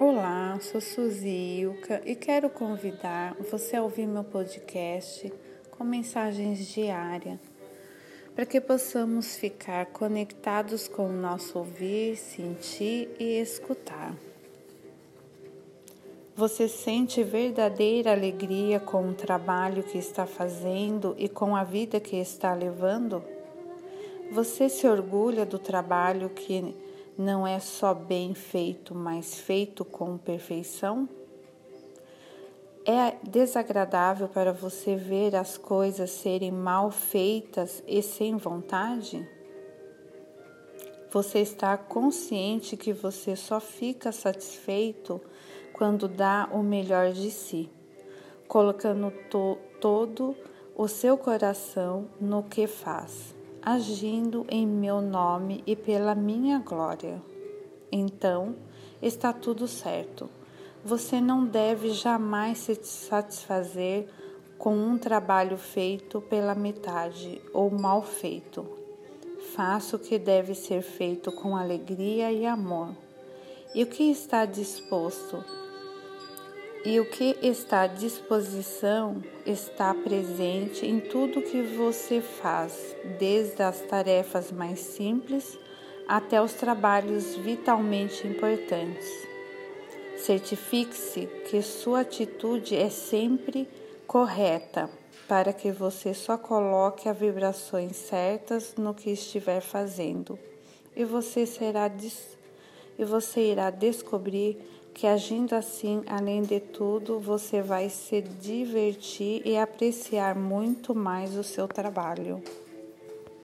Olá, sou Suzy Ilka e quero convidar você a ouvir meu podcast com mensagens diárias para que possamos ficar conectados com o nosso ouvir, sentir e escutar. Você sente verdadeira alegria com o trabalho que está fazendo e com a vida que está levando? Você se orgulha do trabalho que não é só bem feito, mas feito com perfeição? É desagradável para você ver as coisas serem mal feitas e sem vontade? Você está consciente que você só fica satisfeito quando dá o melhor de si, colocando to todo o seu coração no que faz agindo em meu nome e pela minha glória. Então está tudo certo. Você não deve jamais se satisfazer com um trabalho feito pela metade ou mal feito. Faça o que deve ser feito com alegria e amor. E o que está disposto e o que está à disposição está presente em tudo que você faz, desde as tarefas mais simples até os trabalhos vitalmente importantes. Certifique-se que sua atitude é sempre correta, para que você só coloque as vibrações certas no que estiver fazendo, e você será e você irá descobrir que agindo assim, além de tudo, você vai se divertir e apreciar muito mais o seu trabalho.